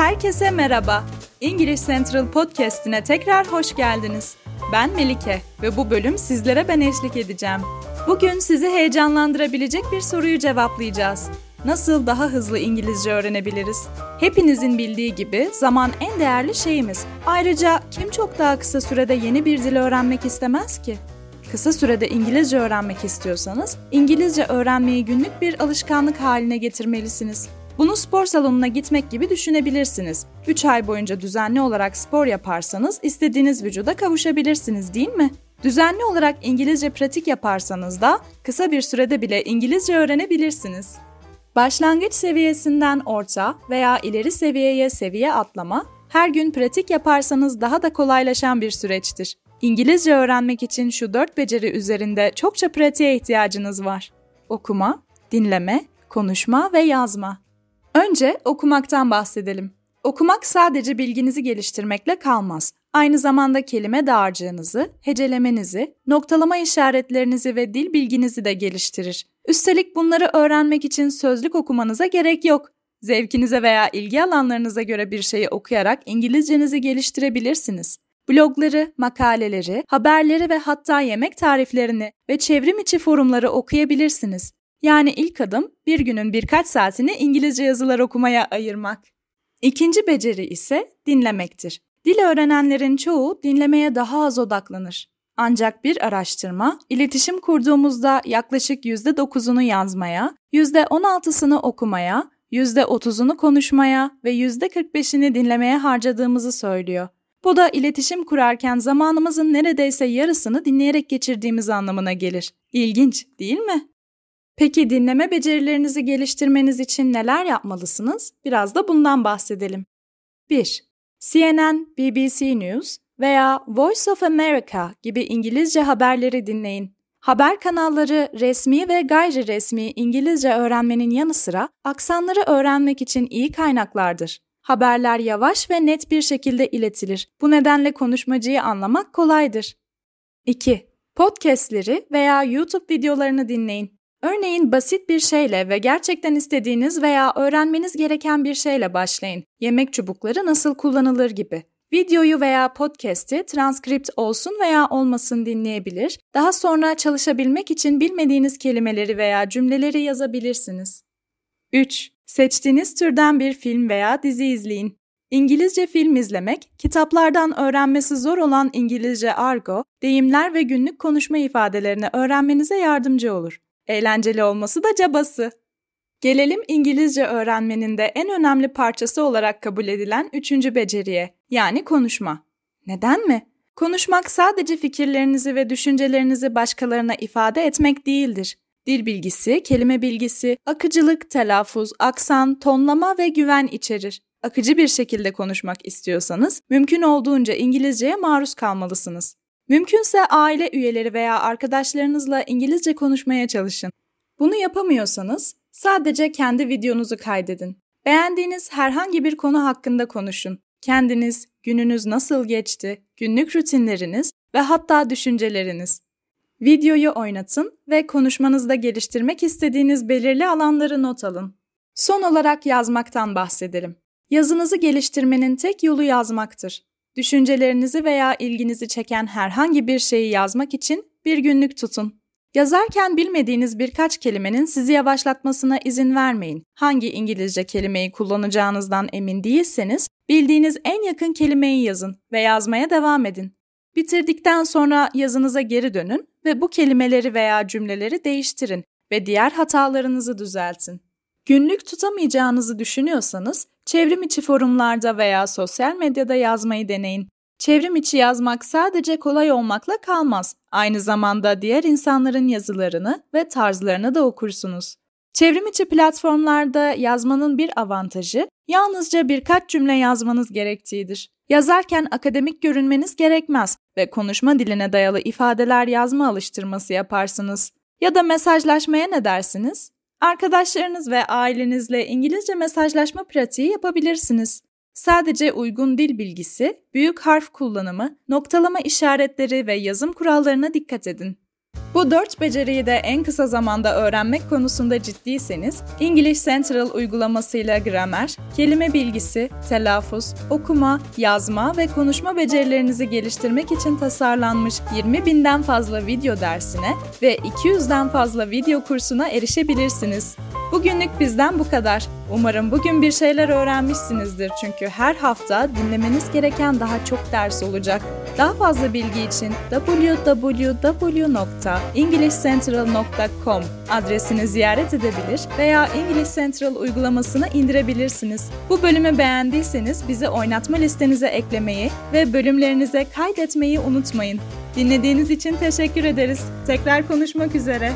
Herkese merhaba. İngiliz Central Podcast'ine tekrar hoş geldiniz. Ben Melike ve bu bölüm sizlere ben eşlik edeceğim. Bugün sizi heyecanlandırabilecek bir soruyu cevaplayacağız. Nasıl daha hızlı İngilizce öğrenebiliriz? Hepinizin bildiği gibi zaman en değerli şeyimiz. Ayrıca kim çok daha kısa sürede yeni bir dil öğrenmek istemez ki? Kısa sürede İngilizce öğrenmek istiyorsanız, İngilizce öğrenmeyi günlük bir alışkanlık haline getirmelisiniz. Bunu spor salonuna gitmek gibi düşünebilirsiniz. 3 ay boyunca düzenli olarak spor yaparsanız istediğiniz vücuda kavuşabilirsiniz değil mi? Düzenli olarak İngilizce pratik yaparsanız da kısa bir sürede bile İngilizce öğrenebilirsiniz. Başlangıç seviyesinden orta veya ileri seviyeye seviye atlama, her gün pratik yaparsanız daha da kolaylaşan bir süreçtir. İngilizce öğrenmek için şu dört beceri üzerinde çokça pratiğe ihtiyacınız var. Okuma, dinleme, konuşma ve yazma. Önce okumaktan bahsedelim. Okumak sadece bilginizi geliştirmekle kalmaz. Aynı zamanda kelime dağarcığınızı, hecelemenizi, noktalama işaretlerinizi ve dil bilginizi de geliştirir. Üstelik bunları öğrenmek için sözlük okumanıza gerek yok. Zevkinize veya ilgi alanlarınıza göre bir şeyi okuyarak İngilizcenizi geliştirebilirsiniz. Blogları, makaleleri, haberleri ve hatta yemek tariflerini ve çevrim içi forumları okuyabilirsiniz. Yani ilk adım bir günün birkaç saatini İngilizce yazılar okumaya ayırmak. İkinci beceri ise dinlemektir. Dil öğrenenlerin çoğu dinlemeye daha az odaklanır. Ancak bir araştırma, iletişim kurduğumuzda yaklaşık %9'unu yazmaya, %16'sını okumaya, %30'unu konuşmaya ve %45'ini dinlemeye harcadığımızı söylüyor. Bu da iletişim kurarken zamanımızın neredeyse yarısını dinleyerek geçirdiğimiz anlamına gelir. İlginç, değil mi? Peki dinleme becerilerinizi geliştirmeniz için neler yapmalısınız? Biraz da bundan bahsedelim. 1. CNN, BBC News veya Voice of America gibi İngilizce haberleri dinleyin. Haber kanalları resmi ve gayri resmi İngilizce öğrenmenin yanı sıra aksanları öğrenmek için iyi kaynaklardır. Haberler yavaş ve net bir şekilde iletilir. Bu nedenle konuşmacıyı anlamak kolaydır. 2. Podcast'leri veya YouTube videolarını dinleyin. Örneğin basit bir şeyle ve gerçekten istediğiniz veya öğrenmeniz gereken bir şeyle başlayın. Yemek çubukları nasıl kullanılır gibi. Videoyu veya podcast'i transkript olsun veya olmasın dinleyebilir. Daha sonra çalışabilmek için bilmediğiniz kelimeleri veya cümleleri yazabilirsiniz. 3. Seçtiğiniz türden bir film veya dizi izleyin. İngilizce film izlemek, kitaplardan öğrenmesi zor olan İngilizce argo, deyimler ve günlük konuşma ifadelerini öğrenmenize yardımcı olur. Eğlenceli olması da cabası. Gelelim İngilizce öğrenmenin de en önemli parçası olarak kabul edilen üçüncü beceriye, yani konuşma. Neden mi? Konuşmak sadece fikirlerinizi ve düşüncelerinizi başkalarına ifade etmek değildir. Dil bilgisi, kelime bilgisi, akıcılık, telaffuz, aksan, tonlama ve güven içerir. Akıcı bir şekilde konuşmak istiyorsanız, mümkün olduğunca İngilizceye maruz kalmalısınız. Mümkünse aile üyeleri veya arkadaşlarınızla İngilizce konuşmaya çalışın. Bunu yapamıyorsanız sadece kendi videonuzu kaydedin. Beğendiğiniz herhangi bir konu hakkında konuşun. Kendiniz, gününüz nasıl geçti, günlük rutinleriniz ve hatta düşünceleriniz. Videoyu oynatın ve konuşmanızda geliştirmek istediğiniz belirli alanları not alın. Son olarak yazmaktan bahsedelim. Yazınızı geliştirmenin tek yolu yazmaktır. Düşüncelerinizi veya ilginizi çeken herhangi bir şeyi yazmak için bir günlük tutun. Yazarken bilmediğiniz birkaç kelimenin sizi yavaşlatmasına izin vermeyin. Hangi İngilizce kelimeyi kullanacağınızdan emin değilseniz bildiğiniz en yakın kelimeyi yazın ve yazmaya devam edin. Bitirdikten sonra yazınıza geri dönün ve bu kelimeleri veya cümleleri değiştirin ve diğer hatalarınızı düzeltin. Günlük tutamayacağınızı düşünüyorsanız çevrim içi forumlarda veya sosyal medyada yazmayı deneyin. Çevrim içi yazmak sadece kolay olmakla kalmaz. Aynı zamanda diğer insanların yazılarını ve tarzlarını da okursunuz. Çevrim içi platformlarda yazmanın bir avantajı yalnızca birkaç cümle yazmanız gerektiğidir. Yazarken akademik görünmeniz gerekmez ve konuşma diline dayalı ifadeler yazma alıştırması yaparsınız. Ya da mesajlaşmaya ne dersiniz? Arkadaşlarınız ve ailenizle İngilizce mesajlaşma pratiği yapabilirsiniz. Sadece uygun dil bilgisi, büyük harf kullanımı, noktalama işaretleri ve yazım kurallarına dikkat edin. Bu dört beceriyi de en kısa zamanda öğrenmek konusunda ciddiyseniz, English Central uygulamasıyla gramer, kelime bilgisi, telaffuz, okuma, yazma ve konuşma becerilerinizi geliştirmek için tasarlanmış 20 binden fazla video dersine ve 200'den fazla video kursuna erişebilirsiniz. Bugünlük bizden bu kadar. Umarım bugün bir şeyler öğrenmişsinizdir çünkü her hafta dinlemeniz gereken daha çok ders olacak. Daha fazla bilgi için www.englishcentral.com adresini ziyaret edebilir veya English Central uygulamasını indirebilirsiniz. Bu bölümü beğendiyseniz bizi oynatma listenize eklemeyi ve bölümlerinize kaydetmeyi unutmayın. Dinlediğiniz için teşekkür ederiz. Tekrar konuşmak üzere.